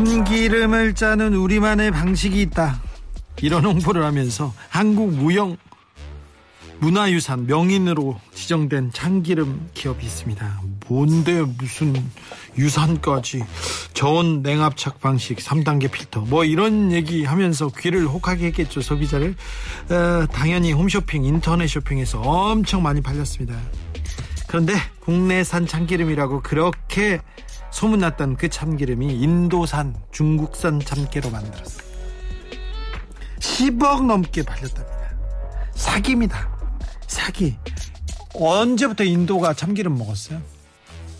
참기름을 짜는 우리만의 방식이 있다. 이런 홍보를 하면서 한국 무형 문화유산 명인으로 지정된 참기름 기업이 있습니다. 뭔데 무슨 유산까지 저온 냉압착 방식 3단계 필터 뭐 이런 얘기 하면서 귀를 혹하게 했겠죠 소비자를 어, 당연히 홈쇼핑 인터넷 쇼핑에서 엄청 많이 팔렸습니다. 그런데 국내산 참기름이라고 그렇게 소문났던 그 참기름이 인도산 중국산 참깨로 만들었어요. 10억 넘게 팔렸답니다. 사기입니다. 사기. 언제부터 인도가 참기름 먹었어요?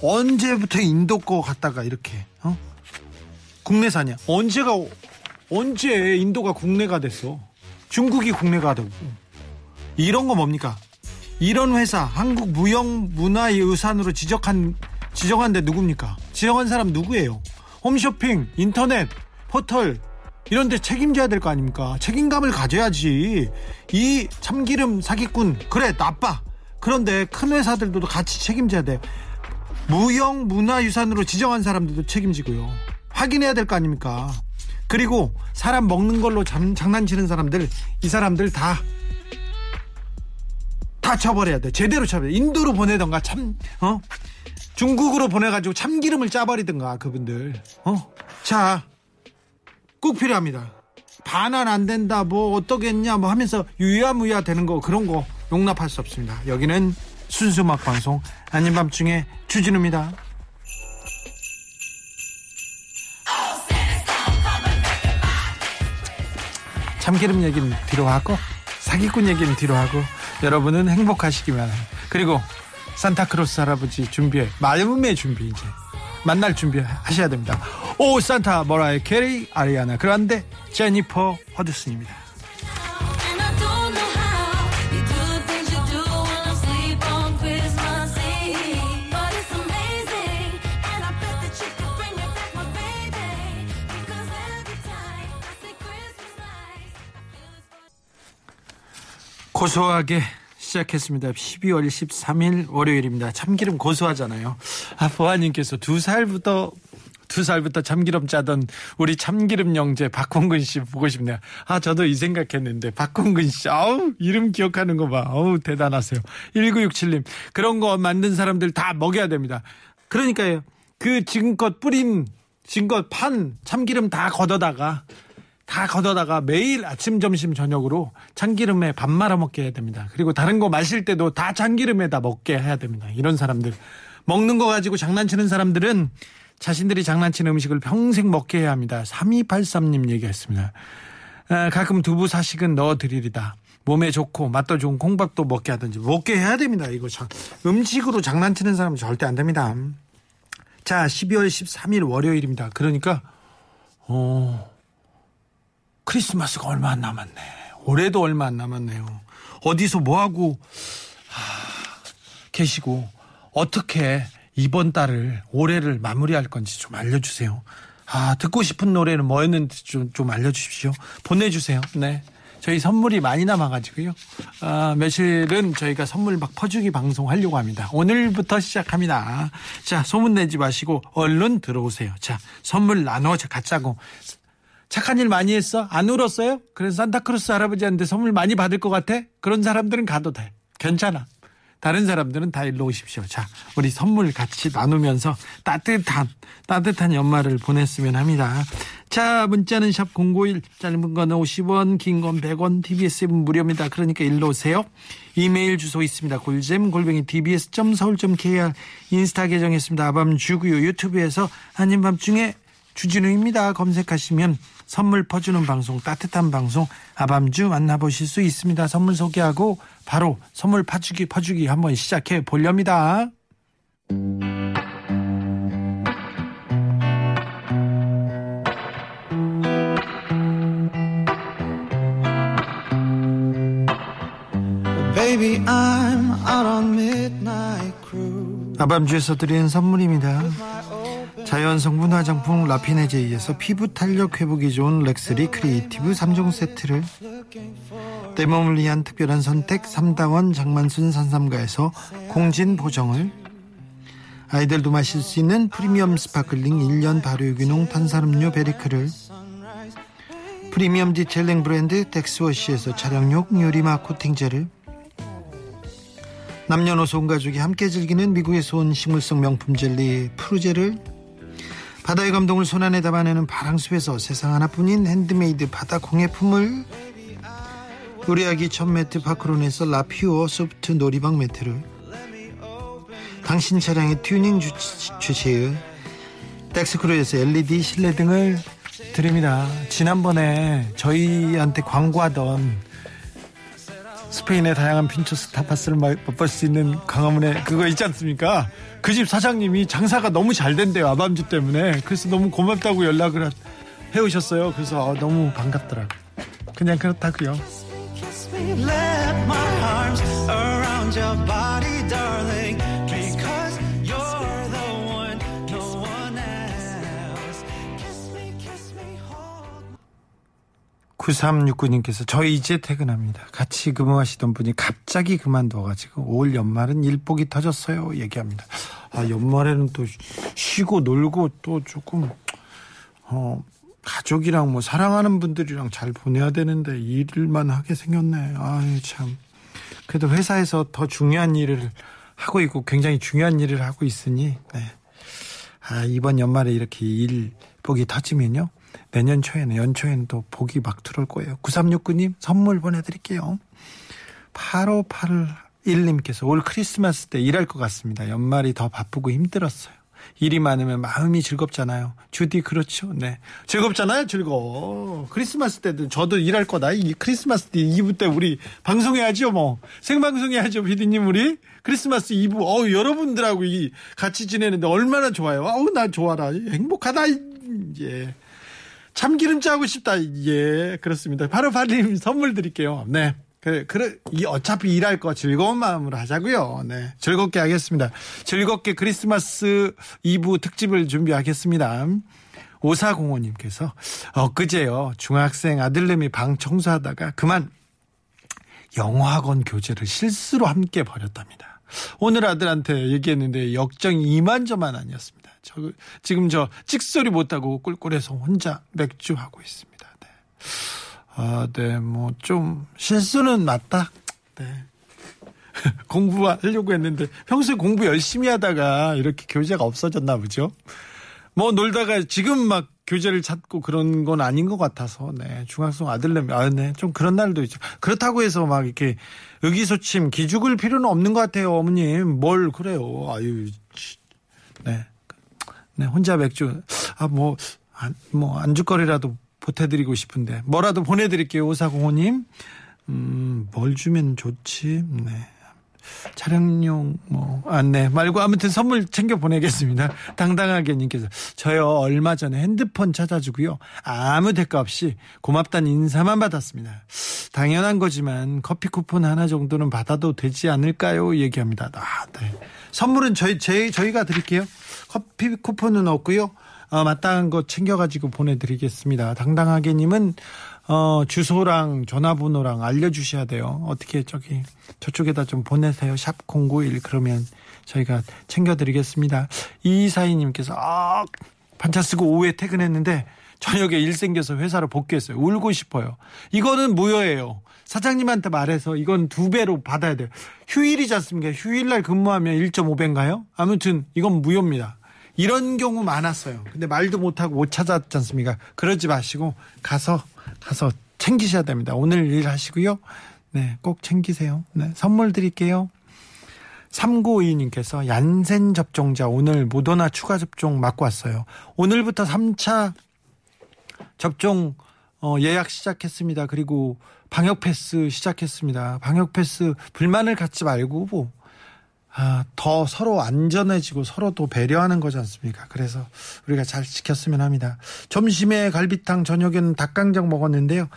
언제부터 인도 거 갖다가 이렇게 어? 국내산이야. 언제가 언제 인도가 국내가 됐어? 중국이 국내가 되고 이런 거 뭡니까? 이런 회사 한국 무형 문화유산으로 지적한 지정한 데 누굽니까? 지정한 사람 누구예요? 홈쇼핑, 인터넷, 포털 이런 데 책임져야 될 거 아닙니까? 책임감을 가져야지. 이 참기름 사기꾼 그래 나빠. 그런데 큰 회사들도 같이 책임져야 돼. 무형 문화유산으로 지정한 사람들도 책임지고요. 확인해야 될 거 아닙니까? 그리고 사람 먹는 걸로 장, 장난치는 사람들 이 사람들 다 다 처벌해야 돼. 제대로 처벌해. 인도로 보내던가 참 어? 중국으로 보내가지고 참기름을 짜버리든가 그분들 어? 자, 꼭 필요합니다. 반환 안 된다, 뭐 어떠겠냐, 뭐 하면서 유야무야 되는 거 그런 거 용납할 수 없습니다. 여기는 순수 음악 방송 아닌 밤중에 주진우입니다. 참기름 얘기는 뒤로 하고 사기꾼 얘기는 뒤로 하고 여러분은 행복하시기만 해. 그리고 산타클로스 할아버지 준비해 마음의 준비 이제 만날 준비 하셔야 됩니다. Oh Santa 머라이 캐리 아리아나 그란데 제니퍼 허드슨입니다. 고소하게 시작했습니다. 12월 13일 월요일입니다. 참기름 고소하잖아요. 아, 보아님께서 두 살부터 두 살부터 참기름 짜던 우리 참기름 영재 박홍근 씨 보고 싶네요. 아, 저도 이 생각했는데 박홍근 씨, 아우 이름 기억하는 거 봐, 아우 대단하세요. 1967님 그런 거 만든 사람들 다 먹여야 됩니다. 그러니까요. 그 지금껏 뿌린 지금껏 판 참기름 다 걷어다가 다 걷어다가 매일 아침, 점심, 저녁으로 참기름에 밥 말아 먹게 해야 됩니다. 그리고 다른 거 마실 때도 다 참기름에다 먹게 해야 됩니다. 이런 사람들. 먹는 거 가지고 장난치는 사람들은 자신들이 장난치는 음식을 평생 먹게 해야 합니다. 3283님 얘기했습니다. 아, 가끔 두부 사식은 넣어드리리다. 몸에 좋고 맛도 좋은 콩밥도 먹게 하든지 먹게 해야 됩니다. 이거 참 음식으로 장난치는 사람은 절대 안 됩니다. 자, 12월 13일 월요일입니다. 그러니까 어 크리스마스가 얼마 안 남았네. 올해도 얼마 안 남았네요. 어디서 뭐하고 하, 계시고 어떻게 이번 달을 올해를 마무리할 건지 좀 알려주세요. 아 듣고 싶은 노래는 뭐였는지 좀, 좀 알려주십시오. 보내주세요. 네. 저희 선물이 많이 남아가지고요. 아, 며칠은 저희가 선물 막 퍼주기 방송 하려고 합니다. 오늘부터 시작합니다. 자, 소문 내지 마시고 얼른 들어오세요. 자, 선물 나눠 갖자고. 착한 일 많이 했어? 안 울었어요? 그래서 산타크로스 할아버지한테 선물 많이 받을 것 같아? 그런 사람들은 가도 돼. 괜찮아. 다른 사람들은 다 일로 오십시오. 자, 우리 선물 같이 나누면서 따뜻한, 따뜻한 연말을 보냈으면 합니다. 자, 문자는 샵 091, 짧은 건 50원, 긴 건 100원, TBS 앱은 무료입니다. 그러니까 일로 오세요. 이메일 주소 있습니다. 골잼, 골뱅이, tbs.서울.kr, 인스타 계정 있습니다. 아밤주고요. 유튜브에서 아닌 밤중에 주진우입니다. 검색하시면 선물 퍼주는 방송 따뜻한 방송 아밤주 만나보실 수 있습니다. 선물 소개하고 바로 선물 퍼주기 퍼주기 한번 시작해 보렵니다. 아밤주에서 드리는 선물입니다. 자연 성분 화장품 라피네제이에서 피부 탄력 회복이 좋은 렉스리 크리에이티브 3종 세트를. 내 몸을 위한 특별한 선택 3다원 장만순 산삼가에서 공진 보정을. 아이들도 마실 수 있는 프리미엄 sparkling 1년 발효유기농 탄산음료 베리크를. 프리미엄 detailing 브랜드 덱스워시에서 차량용 유리막 코팅제를. 남녀노소 온 가족이 함께 즐기는 미국에서 온 식물성 명품 젤리 푸르제를 바다의 감동을 손안에 담아내는 바랑숲에서 세상 하나뿐인 핸드메이드 바다 공예품을 우리 아기 첫 매트 파크론에서 라퓨어 소프트 놀이방 매트를 당신 차량의 튜닝 주, 주치의 덱스크루에서 LED 실내 등을 드립니다. 지난번에 저희한테 광고하던 스페인의 다양한 핀처스 타파스를 맛볼 수 있는 광화문에 그거 있지 않습니까? 그 집 사장님이 장사가 너무 잘 된대요. 아밤주 때문에. 그래서 너무 고맙다고 연락을 하- 해오셨어요. 그래서 어, 너무 반갑더라고요. 그냥 그렇다고요. 9369님께서 저희 이제 퇴근합니다. 같이 근무하시던 분이 갑자기 그만둬가지고 올 연말은 일복이 터졌어요. 얘기합니다. 아 연말에는 또 쉬고 놀고 또 조금 어 가족이랑 뭐 사랑하는 분들이랑 잘 보내야 되는데 일만 하게 생겼네. 아유 참. 그래도 회사에서 더 중요한 일을 하고 있고 굉장히 중요한 일을 하고 있으니 네. 아, 이번 연말에 이렇게 일 복이 터지면요. 내년 초에는 연초에는 또 복이 막 들어올 거예요. 9369님 선물 보내드릴게요. 8581님께서 올 크리스마스 때 일할 것 같습니다. 연말이 더 바쁘고 힘들었어요. 일이 많으면 마음이 즐겁잖아요. 주디 그렇죠. 네. 즐겁잖아요. 즐거워. 크리스마스 때도 저도 일할 거다. 이 크리스마스 때 2부 때 우리 방송해야죠. 뭐. 생방송해야죠. 피디님 우리. 크리스마스 2부. 어우 여러분들하고 이 같이 지내는데 얼마나 좋아요. 어우 나 좋아라. 행복하다. 예. 참기름 짜고 싶다. 예, 그렇습니다. 바로 발님 선물 드릴게요. 네. 그래, 그래, 이 어차피 일할 거 즐거운 마음으로 하자고요. 네. 즐겁게 하겠습니다. 즐겁게 크리스마스 2부 특집을 준비하겠습니다. 오사공호님께서 엊그제요, 중학생 아들내미 방 청소하다가 그만 영어학원 교재를 실수로 함께 버렸답니다. 오늘 아들한테 얘기했는데 역정이 이만저만 아니었습니다. 저, 지금 저 찍소리 못하고 꿀꿀해서 혼자 맥주 하고 있습니다. 네. 아, 네, 뭐 좀 실수는 맞다. 네. 공부하려고 했는데 평소에 공부 열심히 하다가 이렇게 교재가 없어졌나 보죠. 뭐 놀다가 지금 막 교재를 찾고 그런 건 아닌 것 같아서 네 중학생 아들내미 아네좀 그런 날도 있죠 그렇다고 해서 막 이렇게 의기소침 기죽을 필요는 없는 것 같아요 어머님 뭘 그래요 아유 치. 네, 네 혼자 맥주 아뭐뭐 뭐 안주거리라도 보태드리고 싶은데 뭐라도 보내드릴게요 오사공호님 음뭘 주면 좋지 네 차량용 뭐 안내 말고 아무튼 선물 챙겨 보내겠습니다. 당당하게 님께서 저요 얼마 전에 핸드폰 찾아주고요. 아무 대가 없이 고맙다는 인사만 받았습니다. 당연한 거지만 커피 쿠폰 하나 정도는 받아도 되지 않을까요? 얘기합니다. 아, 네. 선물은 저희 제 저희가 드릴게요. 커피 쿠폰은 없고요. 어, 마땅한 거 챙겨가지고 보내드리겠습니다. 당당하게 님은 어, 주소랑 전화번호랑 알려주셔야 돼요. 어떻게 저기 저쪽에다 좀 보내세요. 샵 091 그러면 저희가 챙겨드리겠습니다. 이사희님께서 아 반차 쓰고 오후에 퇴근했는데 저녁에 일 생겨서 회사로 복귀했어요. 울고 싶어요. 이거는 무효예요. 사장님한테 말해서 이건 두 배로 받아야 돼요. 휴일이지 않습니까? 휴일날 근무하면 1.5배인가요? 아무튼 이건 무효입니다. 이런 경우 많았어요. 근데 말도 못하고 못 찾았지 않습니까? 그러지 마시고 가서 가서 챙기셔야 됩니다. 오늘 일 하시고요. 네, 꼭 챙기세요. 네, 선물 드릴게요. 3952님께서 얀센 접종자 오늘 모더나 추가 접종 맞고 왔어요. 오늘부터 3차 접종 어, 예약 시작했습니다. 그리고 방역 패스 시작했습니다. 방역 패스 불만을 갖지 말고 뭐 아, 더 서로 안전해지고 서로 또 배려하는 거지 않습니까? 그래서 우리가 잘 지켰으면 합니다. 점심에 갈비탕, 저녁에는 닭강정 먹었는데요.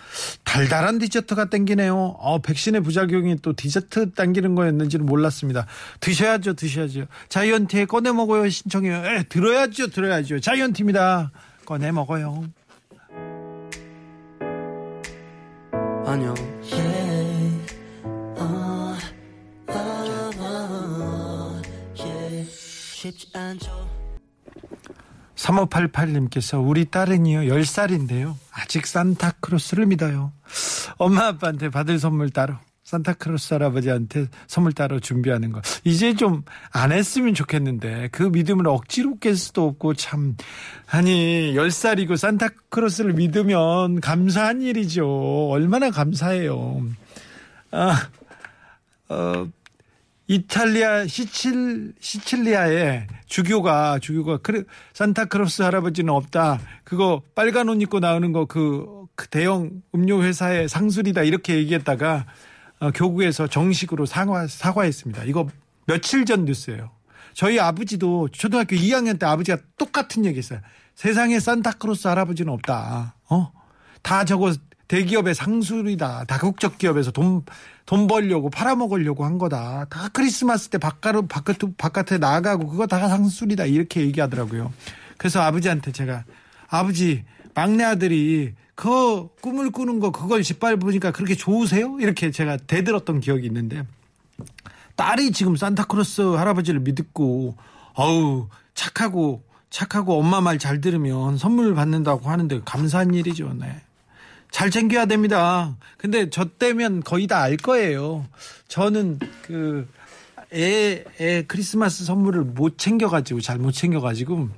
달달한 디저트가 땡기네요. 어, 백신의 부작용이 또 디저트 당기는 거였는지는 몰랐습니다. 드셔야죠, 드셔야죠. 자이언티에 꺼내 먹어요 신청해요. 에, 들어야죠, 들어야죠. 자이언티입니다. 꺼내 먹어요. 안녕. 3588님께서 우리 딸은요 10살인데요. 아직 산타크로스를 믿어요. 엄마 아빠한테 받을 선물 따로. 산타크로스 할아버지한테 선물 따로 준비하는 거. 이제 좀 안 했으면 좋겠는데 그 믿음을 억지로 깰 수도 없고 참. 아니 10살이고 산타크로스를 믿으면 감사한 일이죠. 얼마나 감사해요. 아, 어, 이탈리아 시칠 시칠리아에 주교가 주교가 그래 산타크로스 할아버지는 없다. 그거 빨간 옷 입고 나오는 거그 대형 음료 회사의 상술이다 이렇게 얘기했다가 어, 교구에서 정식으로 사과 사과했습니다. 이거 며칠 전 뉴스예요. 저희 아버지도 초등학교 2학년 때 아버지가 똑같은 얘기했어요. 세상에 산타크로스 할아버지는 없다. 어? 다 저거 대기업의 상술이다. 다국적 기업에서 돈, 돈 벌려고 팔아먹으려고 한 거다. 다 크리스마스 때 바깥으로, 바깥, 바깥에 나가고 그거 다 상술이다. 이렇게 얘기하더라고요. 그래서 아버지한테 제가 아버지, 막내 아들이 그 꿈을 꾸는 거 그걸 짓밟으니까 그렇게 좋으세요? 이렇게 제가 대들었던 기억이 있는데 딸이 지금 산타크로스 할아버지를 믿고 어우 착하고 착하고 엄마 말 잘 들으면 선물 받는다고 하는데 감사한 일이죠. 네. 잘 챙겨야 됩니다. 근데 저 때면 거의 다 알 거예요. 저는 그 애, 애 크리스마스 선물을 못 챙겨가지고 잘 못 챙겨가지고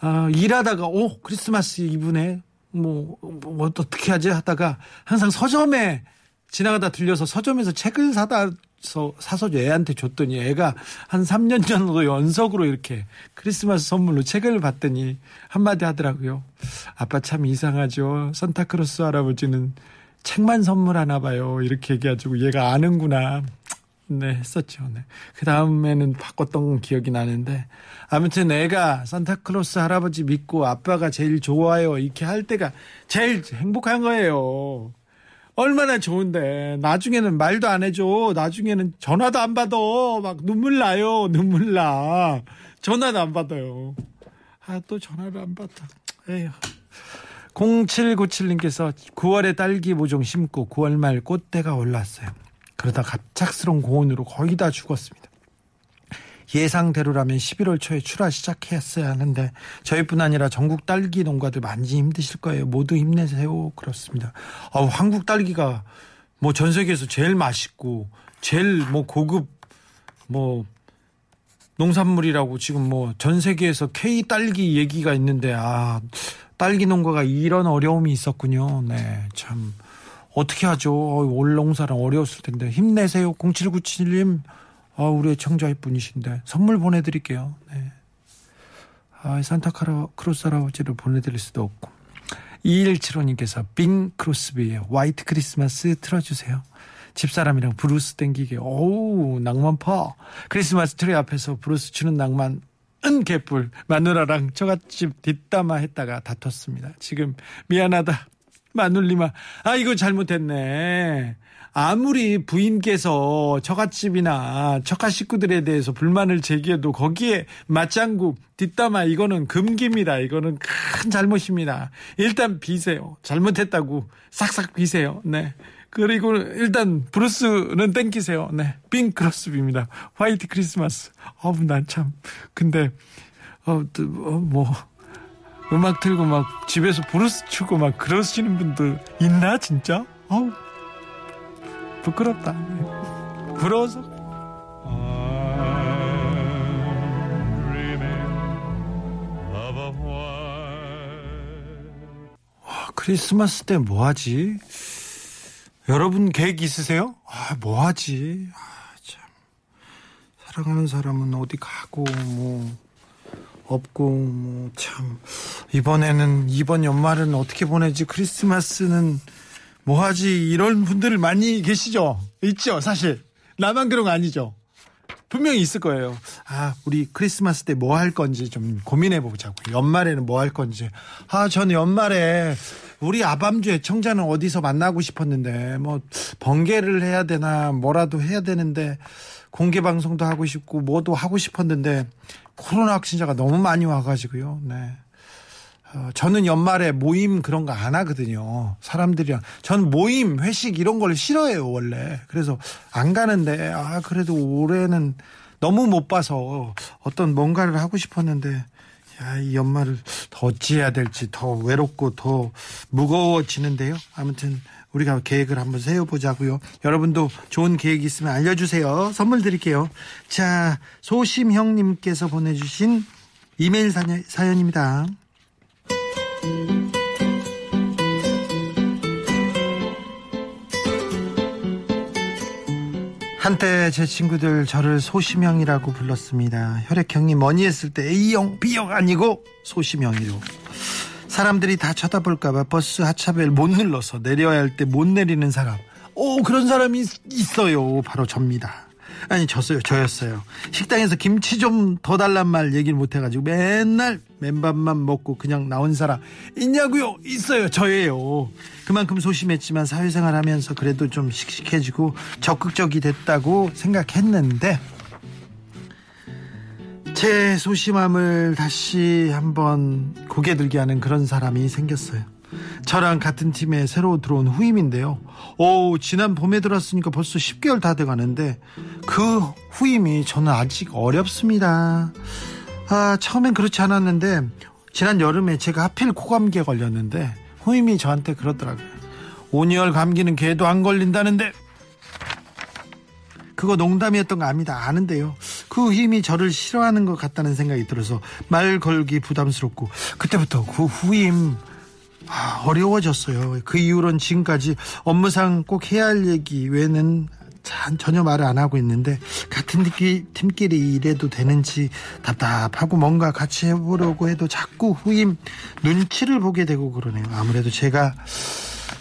아, 일하다가 오 크리스마스 이브네 뭐, 뭐 어떻게 하지 하다가 항상 서점에 지나가다 들려서 서점에서 책을 사다 서 사서 애한테 줬더니 애가 한 3년 전으로 연속으로 이렇게 크리스마스 선물로 책을 받더니 한마디 하더라고요. 아빠 참 이상하죠. 산타크로스 할아버지는 책만 선물하나 봐요. 이렇게 얘기해가지고 얘가 아는구나. 네, 했었죠. 네. 그 다음에는 바꿨던 기억이 나는데, 아무튼 애가 산타크로스 할아버지 믿고 아빠가 제일 좋아요. 이렇게 할 때가 제일 행복한 거예요. 얼마나 좋은데. 나중에는 말도 안 해줘. 나중에는 전화도 안 받아. 막 눈물 나요. 눈물 나. 전화도 안 받아요. 아, 또 전화를 안 받아. 에휴. 0797님께서 9월에 딸기 모종 심고 9월 말 꽃대가 올랐어요. 그러다 갑작스러운 고온으로 거의 다 죽었습니다. 예상대로라면 11월 초에 출하 시작했어야 하는데 저희뿐 아니라 전국 딸기 농가들 많이 힘드실 거예요. 모두 힘내세요. 그렇습니다. 아, 한국 딸기가 뭐 전 세계에서 제일 맛있고 제일 뭐 고급 뭐 농산물이라고 지금 뭐 전 세계에서 K 딸기 얘기가 있는데 아 딸기 농가가 이런 어려움이 있었군요. 네, 참 어떻게 하죠? 어, 올 농사랑 어려웠을 텐데 힘내세요. 0797님, 아, 우리 청자의 분이신데 선물 보내드릴게요. 네. 아, 산타클로스 할아버지를 보내드릴 수도 없고 2175님께서 빙 크로스비의 화이트 크리스마스 틀어주세요. 집사람이랑 블루스 땡기게 오우 낭만파 크리스마스 트리 앞에서 블루스 추는 낭만 은 개뿔 마누라랑 처갓집 뒷담화 했다가 다퉜습니다. 지금 미안하다 마눌님아 아 이거 잘못했네. 아무리 부인께서 처갓집이나 처갓 식구들에 대해서 불만을 제기해도 거기에 맞장구 뒷담화 이거는 금기입니다. 이거는 큰 잘못입니다. 일단 비세요. 잘못했다고 싹싹 비세요. 네. 그리고 일단 블루스는 땡기세요. 네. 빙 크로스비입니다. 화이트 크리스마스. 어우 난참 근데 어, 또, 어, 뭐 음악 틀고 막 집에서 블루스 추고 막 그러시는 분들 있나 진짜? 어우 부끄럽다. 부러워서. 와, 크리스마스 때 뭐 하지? 여러분 계획 있으세요? 아, 뭐 하지? 아, 참. 사랑하는 사람은 어디 가고 뭐 없고 뭐 참 이번에는 이번 연말은 어떻게 보내지? 크리스마스는 뭐 하지? 이런 분들 많이 계시죠? 있죠, 사실. 나만 그런 거 아니죠? 분명히 있을 거예요. 아, 우리 크리스마스 때 뭐 할 건지 좀 고민해 보자고. 연말에는 뭐 할 건지. 아, 저는 연말에 우리 아밤주 애청자는 어디서 만나고 싶었는데 뭐 번개를 해야 되나 뭐라도 해야 되는데 공개 방송도 하고 싶고 뭐도 하고 싶었는데 코로나 확진자가 너무 많이 와가지고요. 네. 어, 저는 연말에 모임 그런 거 안 하거든요. 사람들이랑. 전 모임, 회식 이런 걸 싫어해요, 원래. 그래서 안 가는데, 아, 그래도 올해는 너무 못 봐서 어떤 뭔가를 하고 싶었는데, 야, 이 연말을 더 어찌해야 될지 더 외롭고 더 무거워지는데요. 아무튼 우리가 계획을 한번 세워보자고요. 여러분도 좋은 계획 있으면 알려주세요. 선물 드릴게요. 자, 소심형님께서 보내주신 이메일 사연- 사연입니다. 한때 제 친구들 저를 소심형이라고 불렀습니다. 혈액형이 뭐니 했을 때 A형, B형 아니고 소심형이요. 사람들이 다 쳐다볼까봐 버스 하차벨 못 눌러서 내려야 할 때 못 내리는 사람. 오, 그런 사람이 있- 있어요. 바로 접니다. 아니, 졌어요. 저였어요. 식당에서 김치 좀 더 달란 말 얘기를 못 해가지고 맨날 맨밥만 먹고 그냥 나온 사람 있냐고요? 있어요. 저예요. 그만큼 소심했지만 사회생활 하면서 그래도 좀 씩씩해지고 적극적이 됐다고 생각했는데 제 소심함을 다시 한번 고개 들게 하는 그런 사람이 생겼어요. 저랑 같은 팀에 새로 들어온 후임인데요. 오, 지난 봄에 들어왔으니까 벌써 10개월 다 돼가는데 그 후임이 저는 아직 어렵습니다. 아, 처음엔 그렇지 않았는데 지난 여름에 제가 하필 코감기에 걸렸는데 후임이 저한테 그러더라고요. 온열 감기는 개도 안 걸린다는데 그거 농담이었던 거 압니다. 아는데요. 그 힘이 저를 싫어하는 것 같다는 생각이 들어서 말 걸기 부담스럽고 그때부터 그 후임 아, 어려워졌어요. 그 이후로는 지금까지 업무상 꼭 해야 할 얘기 외에는 자- 전혀 말을 안 하고 있는데 같은 팀끼, 팀끼리 일해도 되는지 답답하고 뭔가 같이 해보려고 해도 자꾸 후임 눈치를 보게 되고 그러네요. 아무래도 제가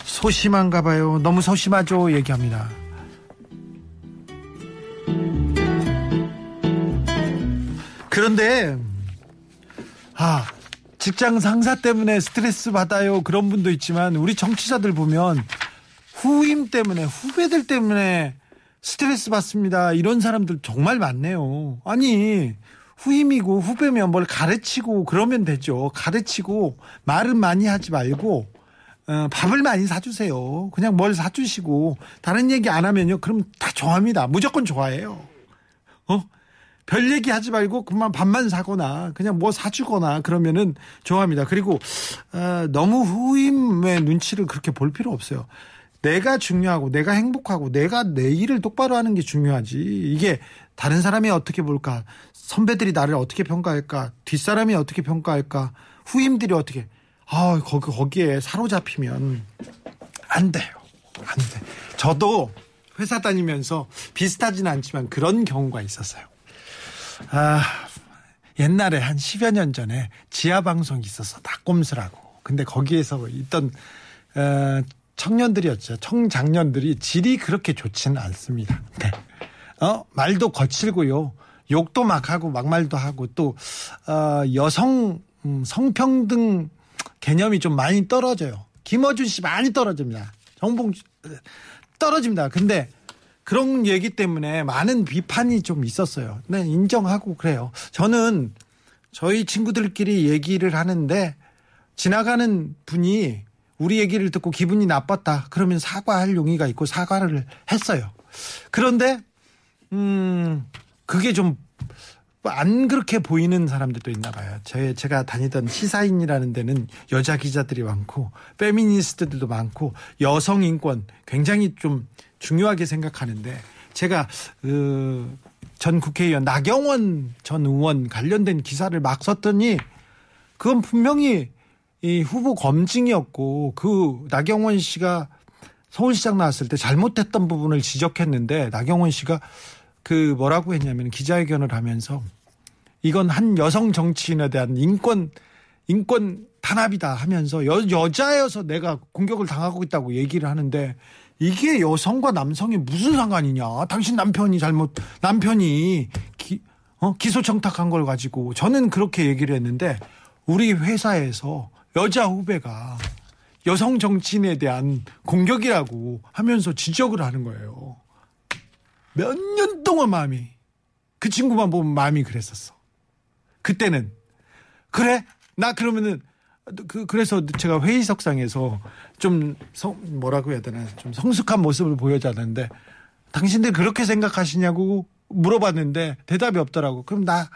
소심한가 봐요. 너무 소심하죠. 얘기합니다. 그런데 아 직장 상사 때문에 스트레스 받아요. 그런 분도 있지만 우리 정치자들 보면 후임 때문에 후배들 때문에 스트레스 받습니다. 이런 사람들 정말 많네요. 아니 후임이고 후배면 뭘 가르치고 그러면 되죠. 가르치고 말은 많이 하지 말고 어, 밥을 많이 사주세요. 그냥 뭘 사주시고 다른 얘기 안 하면요. 그럼 다 좋아합니다. 무조건 좋아해요. 어? 별 얘기 하지 말고 그만 밥만 사거나 그냥 뭐 사주거나 그러면은 좋아합니다. 그리고 어, 너무 후임의 눈치를 그렇게 볼 필요 없어요. 내가 중요하고 내가 행복하고 내가 내 일을 똑바로 하는 게 중요하지. 이게 다른 사람이 어떻게 볼까? 선배들이 나를 어떻게 평가할까? 뒷사람이 어떻게 평가할까? 후임들이 어떻게? 아, 거기 거기에 사로잡히면 안 돼요. 안 돼. 저도 회사 다니면서 비슷하진 않지만 그런 경우가 있었어요. 아, 옛날에 한 10여 년 전에 지하 방송이 있었어. 닭꼼수라고. 근데 거기에서 있던 어, 청년들이었죠. 청장년들이 질이 그렇게 좋지는 않습니다. 네. 어, 말도 거칠고요. 욕도 막 하고 막말도 하고 또 어, 여성 음, 성평등 개념이 좀 많이 떨어져요. 김어준 씨 많이 떨어집니다. 정봉 씨, 떨어집니다. 근데 그런 얘기 때문에 많은 비판이 좀 있었어요. 네, 인정하고 그래요. 저는 저희 친구들끼리 얘기를 하는데 지나가는 분이 우리 얘기를 듣고 기분이 나빴다. 그러면 사과할 용의가 있고 사과를 했어요. 그런데 음 그게 좀 안 그렇게 보이는 사람들도 있나 봐요. 제, 제가 다니던 시사인이라는 데는 여자 기자들이 많고, 페미니스트들도 많고, 여성 인권 굉장히 좀 중요하게 생각하는데, 제가, 그, 전 국회의원 나경원 전 의원 관련된 기사를 막 썼더니, 그건 분명히 이 후보 검증이었고, 그 나경원 씨가 서울시장 나왔을 때 잘못했던 부분을 지적했는데, 나경원 씨가 그 뭐라고 했냐면 기자회견을 하면서 이건 한 여성 정치인에 대한 인권 인권 단합이다 하면서 여, 여자여서 내가 공격을 당하고 있다고 얘기를 하는데 이게 여성과 남성이 무슨 상관이냐. 당신 남편이 잘못, 남편이 기, 어? 기소 청탁한 걸 가지고 저는 그렇게 얘기를 했는데 우리 회사에서 여자 후배가 여성 정치인에 대한 공격이라고 하면서 지적을 하는 거예요. 몇 년 동안 마음이 그 친구만 보면 마음이 그랬었어. 그때는 그래 나 그러면은 그 그래서 제가 회의석상에서 좀 성, 뭐라고 해야 되나 좀 성숙한 모습을 보여자는데 당신들 그렇게 생각하시냐고 물어봤는데 대답이 없더라고. 그럼 나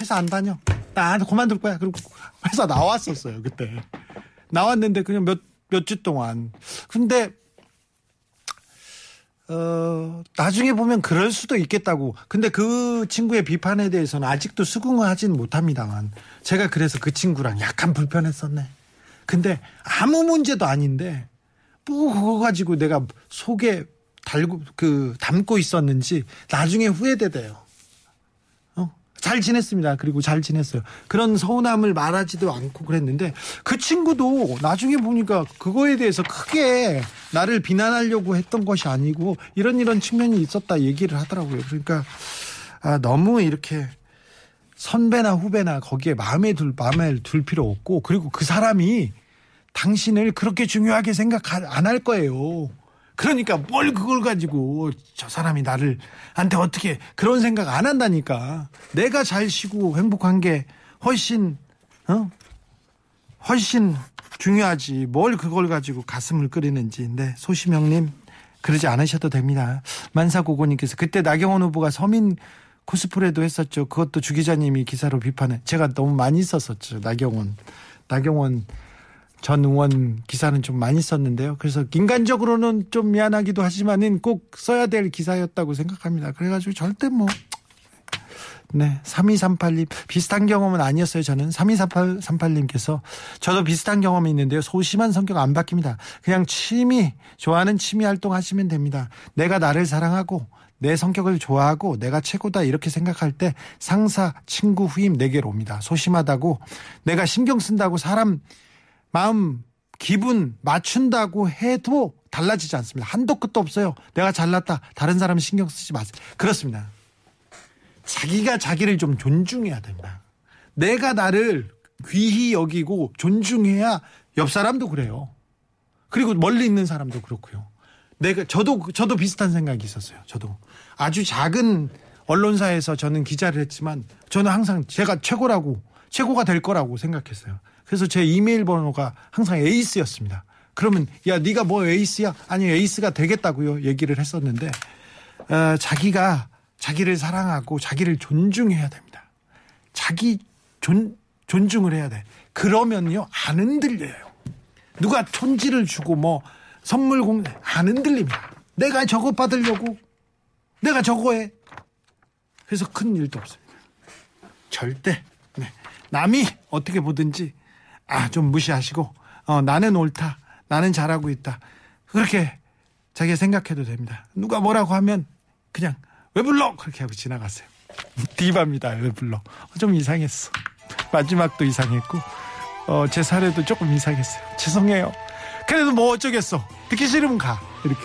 회사 안 다녀. 나 그만둘 거야. 그리고 회사 나왔었어요 그때. 나왔는데 그냥 몇 몇 주 동안. 근데 어, 나중에 보면 그럴 수도 있겠다고. 근데 그 친구의 비판에 대해서는 아직도 수긍을 하진 못합니다만. 제가 그래서 그 친구랑 약간 불편했었네. 근데 아무 문제도 아닌데, 뭐 그거 가지고 내가 속에 달고, 그, 담고 있었는지 나중에 후회되대요. 어? 잘 지냈습니다. 그리고 잘 지냈어요. 그런 서운함을 말하지도 않고 그랬는데 그 친구도 나중에 보니까 그거에 대해서 크게 나를 비난하려고 했던 것이 아니고 이런 이런 측면이 있었다 얘기를 하더라고요. 그러니까 아, 너무 이렇게 선배나 후배나 거기에 마음에 둘 마음에 둘 필요 없고 그리고 그 사람이 당신을 그렇게 중요하게 생각 안 할 거예요. 그러니까 뭘 그걸 가지고 저 사람이 나를 한테 어떻게 그런 생각 안 한다니까. 내가 잘 쉬고 행복한 게 훨씬 어? 훨씬 중요하지. 뭘 그걸 가지고 가슴을 끓이는지. 네, 소시명님 그러지 않으셔도 됩니다. 만사고고님께서 그때 나경원 후보가 서민 코스프레도 했었죠. 그것도 주 기자님이 기사로 비판해. 제가 너무 많이 썼었죠. 나경원. 나경원 전 의원 기사는 좀 많이 썼는데요. 그래서 인간적으로는 좀 미안하기도 하지만은 꼭 써야 될 기사였다고 생각합니다. 그래가지고 절대 뭐. 네. 3238님. 비슷한 경험은 아니었어요. 저는. 3238님께서 저도 비슷한 경험이 있는데요. 소심한 성격 안 바뀝니다. 그냥 취미, 좋아하는 취미 활동 하시면 됩니다. 내가 나를 사랑하고 내 성격을 좋아하고 내가 최고다 이렇게 생각할 때 상사, 친구, 후임 내게로 옵니다. 소심하다고 내가 신경 쓴다고 사람 마음 기분 맞춘다고 해도 달라지지 않습니다. 한도 끝도 없어요. 내가 잘났다. 다른 사람 신경 쓰지 마세요. 그렇습니다. 자기가 자기를 좀 존중해야 된다. 내가 나를 귀히 여기고 존중해야 옆 사람도 그래요. 그리고 멀리 있는 사람도 그렇고요. 내가 저도 저도 비슷한 생각이 있었어요. 저도 아주 작은 언론사에서 저는 기자를 했지만 저는 항상 제가 최고라고 최고가 될 거라고 생각했어요. 그래서 제 이메일 번호가 항상 에이스였습니다. 그러면 야 네가 뭐 에이스야? 아니 에이스가 되겠다고요. 얘기를 했었는데 어, 자기가 자기를 사랑하고 자기를 존중해야 됩니다. 자기 존 존중을 해야 돼. 그러면요 안 흔들려요. 누가 촌지를 주고 뭐 선물 공안 흔들립니다. 내가 저거 받으려고 내가 저거 해. 그래서 큰 일도 없습니다. 절대 네. 남이 어떻게 보든지 아 좀 무시하시고 어, 나는 옳다. 나는 잘하고 있다. 그렇게 자기가 생각해도 됩니다. 누가 뭐라고 하면 그냥 왜 불러? 그렇게 하고 지나갔어요. 디바입니다. 왜 불러? 좀 이상했어. 마지막도 이상했고 어, 제 사례도 조금 이상했어요. 죄송해요. 그래도 뭐 어쩌겠어. 듣기 싫으면 가. 이렇게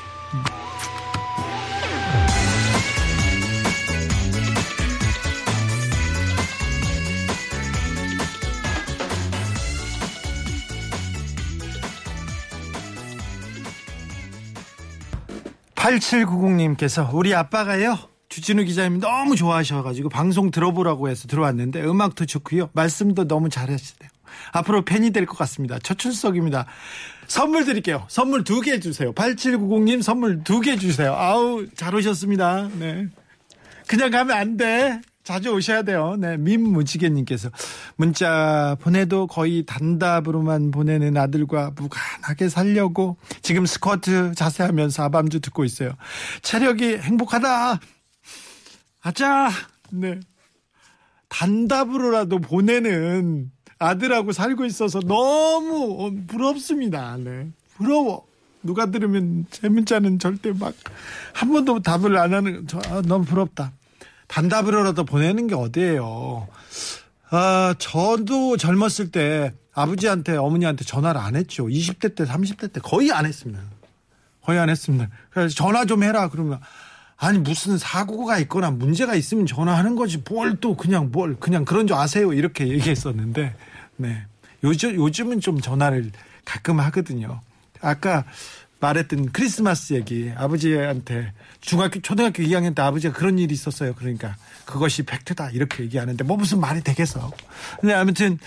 8790님께서 우리 아빠가요 주진우 기자님 너무 좋아하셔가지고 방송 들어보라고 해서 들어왔는데 음악도 좋고요. 말씀도 너무 잘하시대요. 앞으로 팬이 될 것 같습니다. 첫 출석입니다. 선물 드릴게요. 선물 두 개 주세요. 8790님 선물 두 개 주세요. 아우 잘 오셨습니다. 네. 그냥 가면 안 돼. 자주 오셔야 돼요. 네, 민무지개님께서 문자 보내도 거의 단답으로만 보내는 아들과 무관하게 살려고 지금 스쿼트 자세하면서 아밤주 듣고 있어요. 체력이 행복하다. 아자, 네. 단답으로라도 보내는 아들하고 살고 있어서 너무 부럽습니다. 네. 부러워. 누가 들으면 제 문자는 절대 막 한 번도 답을 안 하는 저 아, 너무 부럽다. 단답으로라도 보내는 게 어디예요? 아, 저도 젊었을 때 아버지한테 어머니한테 전화를 안 했죠. 20대 때, 30대 때 거의 안 했습니다. 거의 안 했습니다. 그래서 전화 좀 해라 그러면 아니 무슨 사고가 있거나 문제가 있으면 전화하는 거지 뭘 또 그냥 뭘 그냥 그런 줄 아세요 이렇게 얘기했었는데 네 요즘 요즘은 좀 전화를 가끔 하거든요. 아까 말했던 크리스마스 얘기 아버지한테 중학교 초등학교 2학년 때 아버지가 그런 일이 있었어요. 그러니까 그것이 팩트다 이렇게 얘기하는데 뭐 무슨 말이 되겠어. 근데 아무튼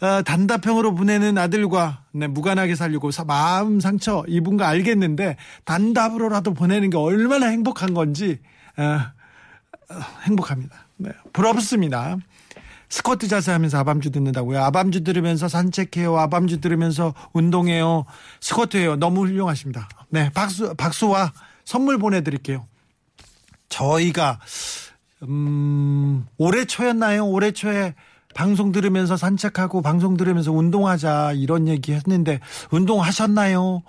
어, 단답형으로 보내는 아들과 네, 무관하게 살려고 사- 마음 상처 입은 거 알겠는데 단답으로라도 보내는 게 얼마나 행복한 건지 어, 어, 행복합니다. 네, 부럽습니다. 스쿼트 자세 하면서 아밤주 듣는다고요. 아밤주 들으면서 산책해요. 아밤주 들으면서 운동해요. 스쿼트해요. 너무 훌륭하십니다. 네, 박수, 박수와 선물 보내드릴게요. 저희가, 음, 올해 초였나요? 올해 초에 방송 들으면서 산책하고 방송 들으면서 운동하자 이런 얘기 했는데 운동하셨나요?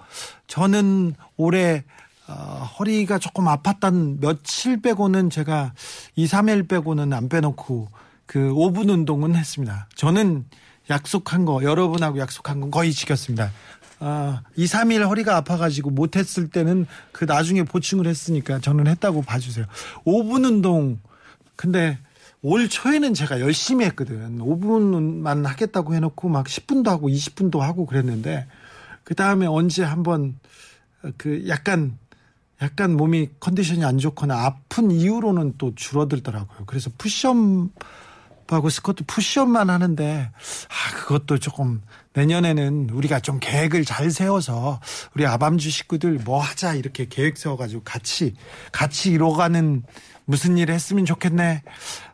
저는 올해 어, 허리가 조금 아팠던 며칠 빼고는 제가 2, 3일 빼고는 안 빼놓고 그 5분 운동은 했습니다. 저는 약속한 거, 여러분하고 약속한 건 거의 지켰습니다. 아, 2, 3일 허리가 아파가지고 못했을 때는 그 나중에 보충을 했으니까 저는 했다고 봐주세요. 5분 운동, 근데 올 초에는 제가 열심히 했거든. 5분만 하겠다고 해놓고 막 10분도 하고 20분도 하고 그랬는데, 그 다음에 언제 한번 그 약간 약간 몸이 컨디션이 안 좋거나 아픈 이후로는 또 줄어들더라고요. 그래서 푸시업 하고 스쿼트 푸시업만 하는데 아 그것도 조금 내년에는 우리가 좀 계획을 잘 세워서 우리 아밤주 식구들 뭐 하자 이렇게 계획 세워가지고 같이 같이 이뤄가는 무슨 일을 했으면 좋겠네.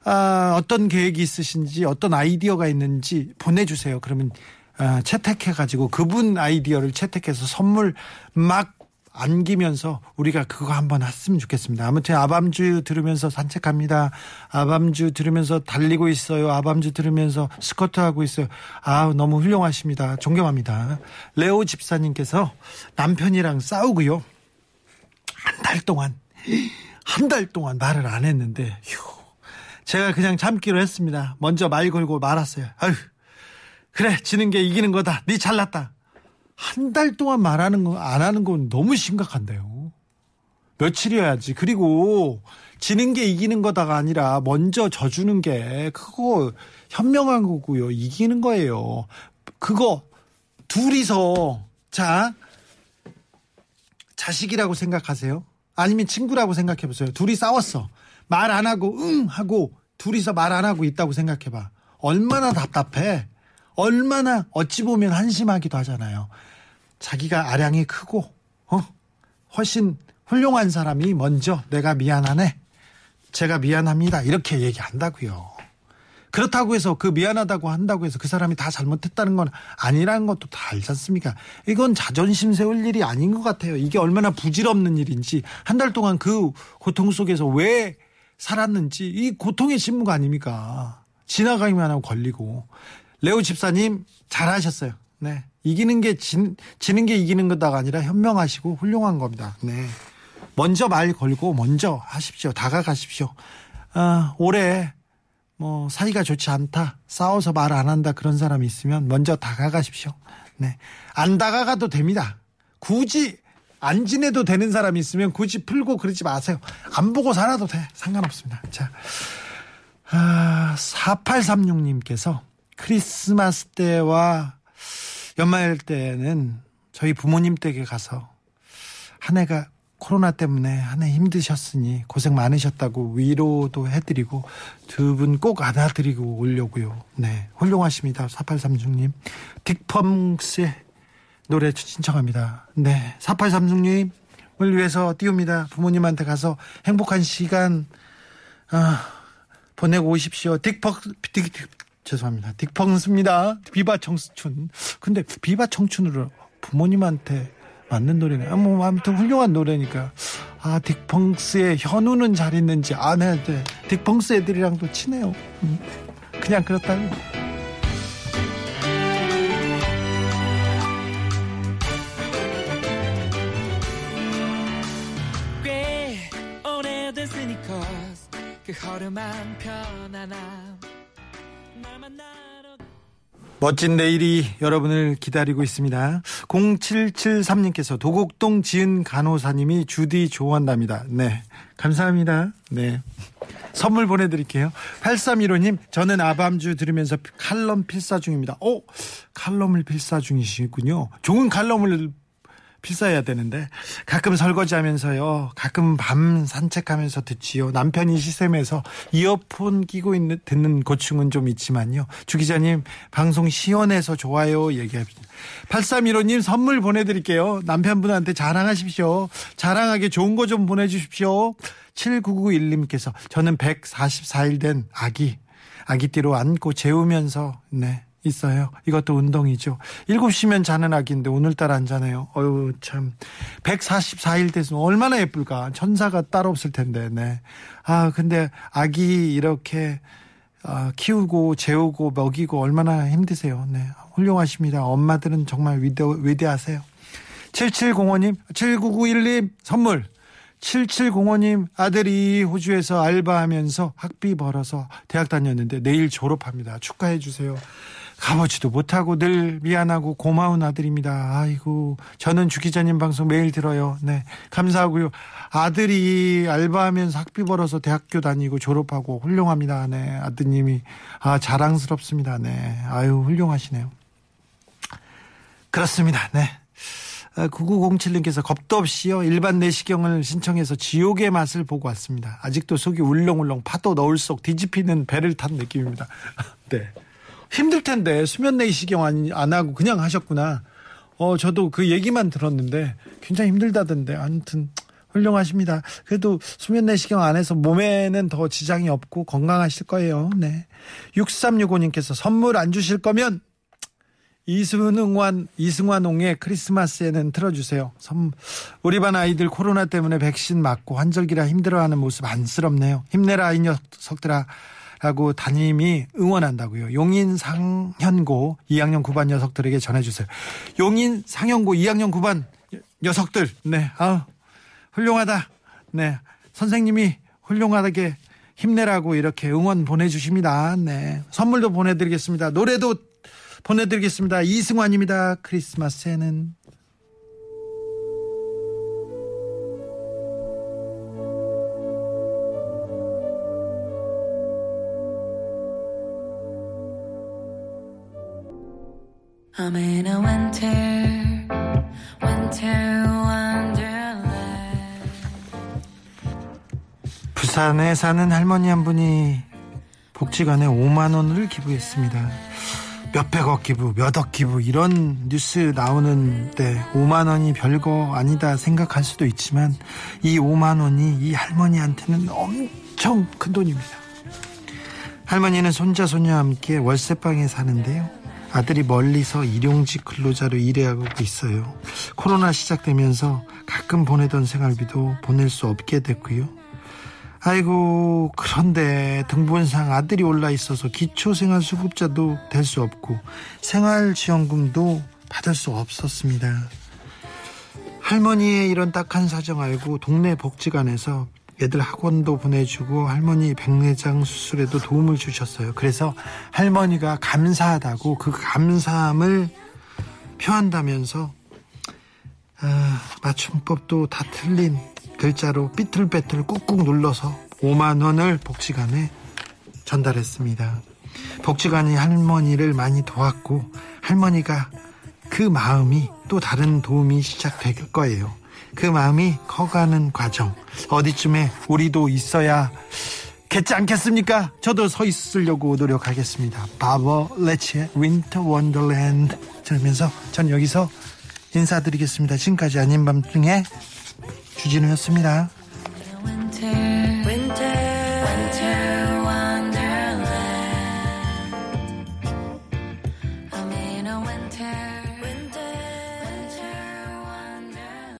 아, 어떤 계획이 있으신지 어떤 아이디어가 있는지 보내주세요. 그러면 아, 채택해가지고 그분 아이디어를 채택해서 선물 막 안기면서 우리가 그거 한번 했으면 좋겠습니다. 아무튼 아밤주 들으면서 산책합니다. 아밤주 들으면서 달리고 있어요. 아밤주 들으면서 스쿼트 하고 있어요. 아 너무 훌륭하십니다. 존경합니다. 레오 집사님께서 남편이랑 싸우고요. 한 달 동안 한 달 동안 말을 안 했는데 휴 제가 그냥 참기로 했습니다. 먼저 말 걸고 말았어요. 아유 그래 지는 게 이기는 거다. 네 잘났다. 한 달 동안 말하는 거 안 하는 건 너무 심각한데요. 며칠이어야지. 그리고 지는 게 이기는 거다가 아니라 먼저 져주는 게 그거 현명한 거고요. 이기는 거예요. 그거 둘이서 자 자식이라고 생각하세요? 아니면 친구라고 생각해 보세요. 둘이 싸웠어. 말 안 하고 응 하고 둘이서 말 안 하고 있다고 생각해 봐. 얼마나 답답해. 얼마나 어찌 보면 한심하기도 하잖아요. 자기가 아량이 크고 어? 훨씬 훌륭한 사람이 먼저 내가 미안하네. 제가 미안합니다. 이렇게 얘기한다고요. 그렇다고 해서 그 미안하다고 한다고 해서 그 사람이 다 잘못했다는 건 아니라는 것도 다 알지 않습니까? 이건 자존심 세울 일이 아닌 것 같아요. 이게 얼마나 부질없는 일인지 한 달 동안 그 고통 속에서 왜 살았는지 이 고통의 신무가 아닙니까? 지나가기만 하고 걸리고 레오 집사님 잘하셨어요. 네. 이기는 게 진, 지는 게 이기는 거다가 아니라 현명하시고 훌륭한 겁니다. 네. 먼저 말 걸고 먼저 하십시오. 다가가십시오. 아, 올해 뭐 사이가 좋지 않다. 싸워서 말 안 한다. 그런 사람이 있으면 먼저 다가가십시오. 네. 안 다가가도 됩니다. 굳이 안 지내도 되는 사람이 있으면 굳이 풀고 그러지 마세요. 안 보고 살아도 돼. 상관없습니다. 자. 아, 4836님께서 크리스마스 때와 연말 때는 저희 부모님 댁에 가서 한 해가 코로나 때문에 한 해 힘드셨으니 고생 많으셨다고 위로도 해드리고 두 분 꼭 안아드리고 오려고요. 네. 훌륭하십니다. 4836님. 딕펑스의 노래 신청합니다. 네. 4836님. 을 위해서 띄웁니다. 부모님한테 가서 행복한 시간, 아, 보내고 오십시오. 딕펑, 딕, 딕, 죄송합니다. 딕펑스입니다. 비바 청춘. 근데 비바 청춘으로 부모님한테 맞는 노래네. 아, 뭐, 아무튼 훌륭한 노래니까. 아, 딕펑스의 현우는 잘 있는지. 아, 네, 네. 딕펑스 애들이랑도 친해요. 음, 그냥 그렇다고. 꽤 오래된 스니커스 그 허름한 편안함 멋진 내일이 여러분을 기다리고 있습니다. 0773님께서 도곡동 지은 간호사님이 주디 좋아한답니다. 네. 감사합니다. 네. 선물 보내드릴게요. 8315님, 저는 아밤주 들으면서 칼럼 필사 중입니다. 오! 칼럼을 필사 중이시군요. 좋은 칼럼을 필사해야 되는데 가끔 설거지하면서요 가끔 밤 산책하면서 듣지요. 남편이 시샘에서 이어폰 끼고 있는 듣는 고충은 좀 있지만요. 주 기자님 방송 시원해서 좋아요. 얘기합니다. 8315님 선물 보내드릴게요. 남편분한테 자랑하십시오. 자랑하게 좋은 거 좀 보내주십시오. 7991님께서 저는 144일 된 아기 아기띠로 안고 재우면서 네 있어요. 이것도 운동이죠. 7시면 자는 아기인데 오늘따라 안 자네요. 어유 참. 144일 됐으면 얼마나 예쁠까. 천사가 따로 없을 텐데, 네. 아, 근데 아기 이렇게 아, 키우고 재우고 먹이고 얼마나 힘드세요. 네. 훌륭하십니다. 엄마들은 정말 위대, 위대하세요. 7705님, 7991님 선물. 7705님 아들이 호주에서 알바하면서 학비 벌어서 대학 다녔는데 내일 졸업합니다. 축하해 주세요. 가보지도 못하고 늘 미안하고 고마운 아들입니다. 아이고, 저는 주 기자님 방송 매일 들어요. 네, 감사하고요. 아들이 알바하면서 학비 벌어서 대학교 다니고 졸업하고 훌륭합니다. 네, 아드님이 아 자랑스럽습니다. 네, 아유 훌륭하시네요. 그렇습니다. 네. 9907님께서 겁도 없이요 일반 내시경을 신청해서 지옥의 맛을 보고 왔습니다. 아직도 속이 울렁울렁 파도 너울 속 뒤집히는 배를 탄 느낌입니다. 네. 힘들 텐데 수면 내시경 안, 안 하고 그냥 하셨구나. 어 저도 그 얘기만 들었는데 굉장히 힘들다던데 아무튼 훌륭하십니다. 그래도 수면 내시경 안 해서 몸에는 더 지장이 없고 건강하실 거예요. 네. 6365님께서 선물 안 주실 거면 이승환 이승환홍의 크리스마스에는 틀어주세요. 선, 우리 반 아이들 코로나 때문에 백신 맞고 환절기라 힘들어하는 모습 안쓰럽네요. 힘내라 이 녀석들아. 라고 담임이 응원한다고요. 용인 상현고 2학년 9반 녀석들에게 전해주세요. 용인 상현고 2학년 9반 녀석들, 네, 아 훌륭하다. 네, 선생님이 훌륭하게 힘내라고 이렇게 응원 보내주십니다. 네, 선물도 보내드리겠습니다. 노래도 보내드리겠습니다. 이승환입니다. 크리스마스에는 부산에 사는 할머니 한 분이 복지관에 5만 원을 기부했습니다. 몇백억 기부, 몇억 기부 이런 뉴스 나오는데 5만 원이 별거 아니다 생각할 수도 있지만 이 5만 원이 이 할머니한테는 엄청 큰 돈입니다. 할머니는 손자 손녀와 함께 월세방에 사는데요. 아들이 멀리서 일용직 근로자로 일해하고 있어요. 코로나 시작되면서 가끔 보내던 생활비도 보낼 수 없게 됐고요. 아이고 그런데 등본상 아들이 올라 있어서 기초생활수급자도 될 수 없고 생활지원금도 받을 수 없었습니다. 할머니의 이런 딱한 사정 알고 동네 복지관에서 애들 학원도 보내주고 할머니 백내장 수술에도 도움을 주셨어요. 그래서 할머니가 감사하다고 그 감사함을 표한다면서 아, 맞춤법도 다 틀린 글자로 삐뚤빼뚤 꾹꾹 눌러서 5만 원을 복지관에 전달했습니다. 복지관이 할머니를 많이 도왔고 할머니가 그 마음이 또 다른 도움이 시작될 거예요. 그 마음이 커가는 과정 어디쯤에 우리도 있어야 겠지 않겠습니까? 저도 서 있으려고 노력하겠습니다. 바버렛츠의 Winter Wonderland 들으면서 전 여기서 인사드리겠습니다. 지금까지 아닌 밤중에 주진우였습니다.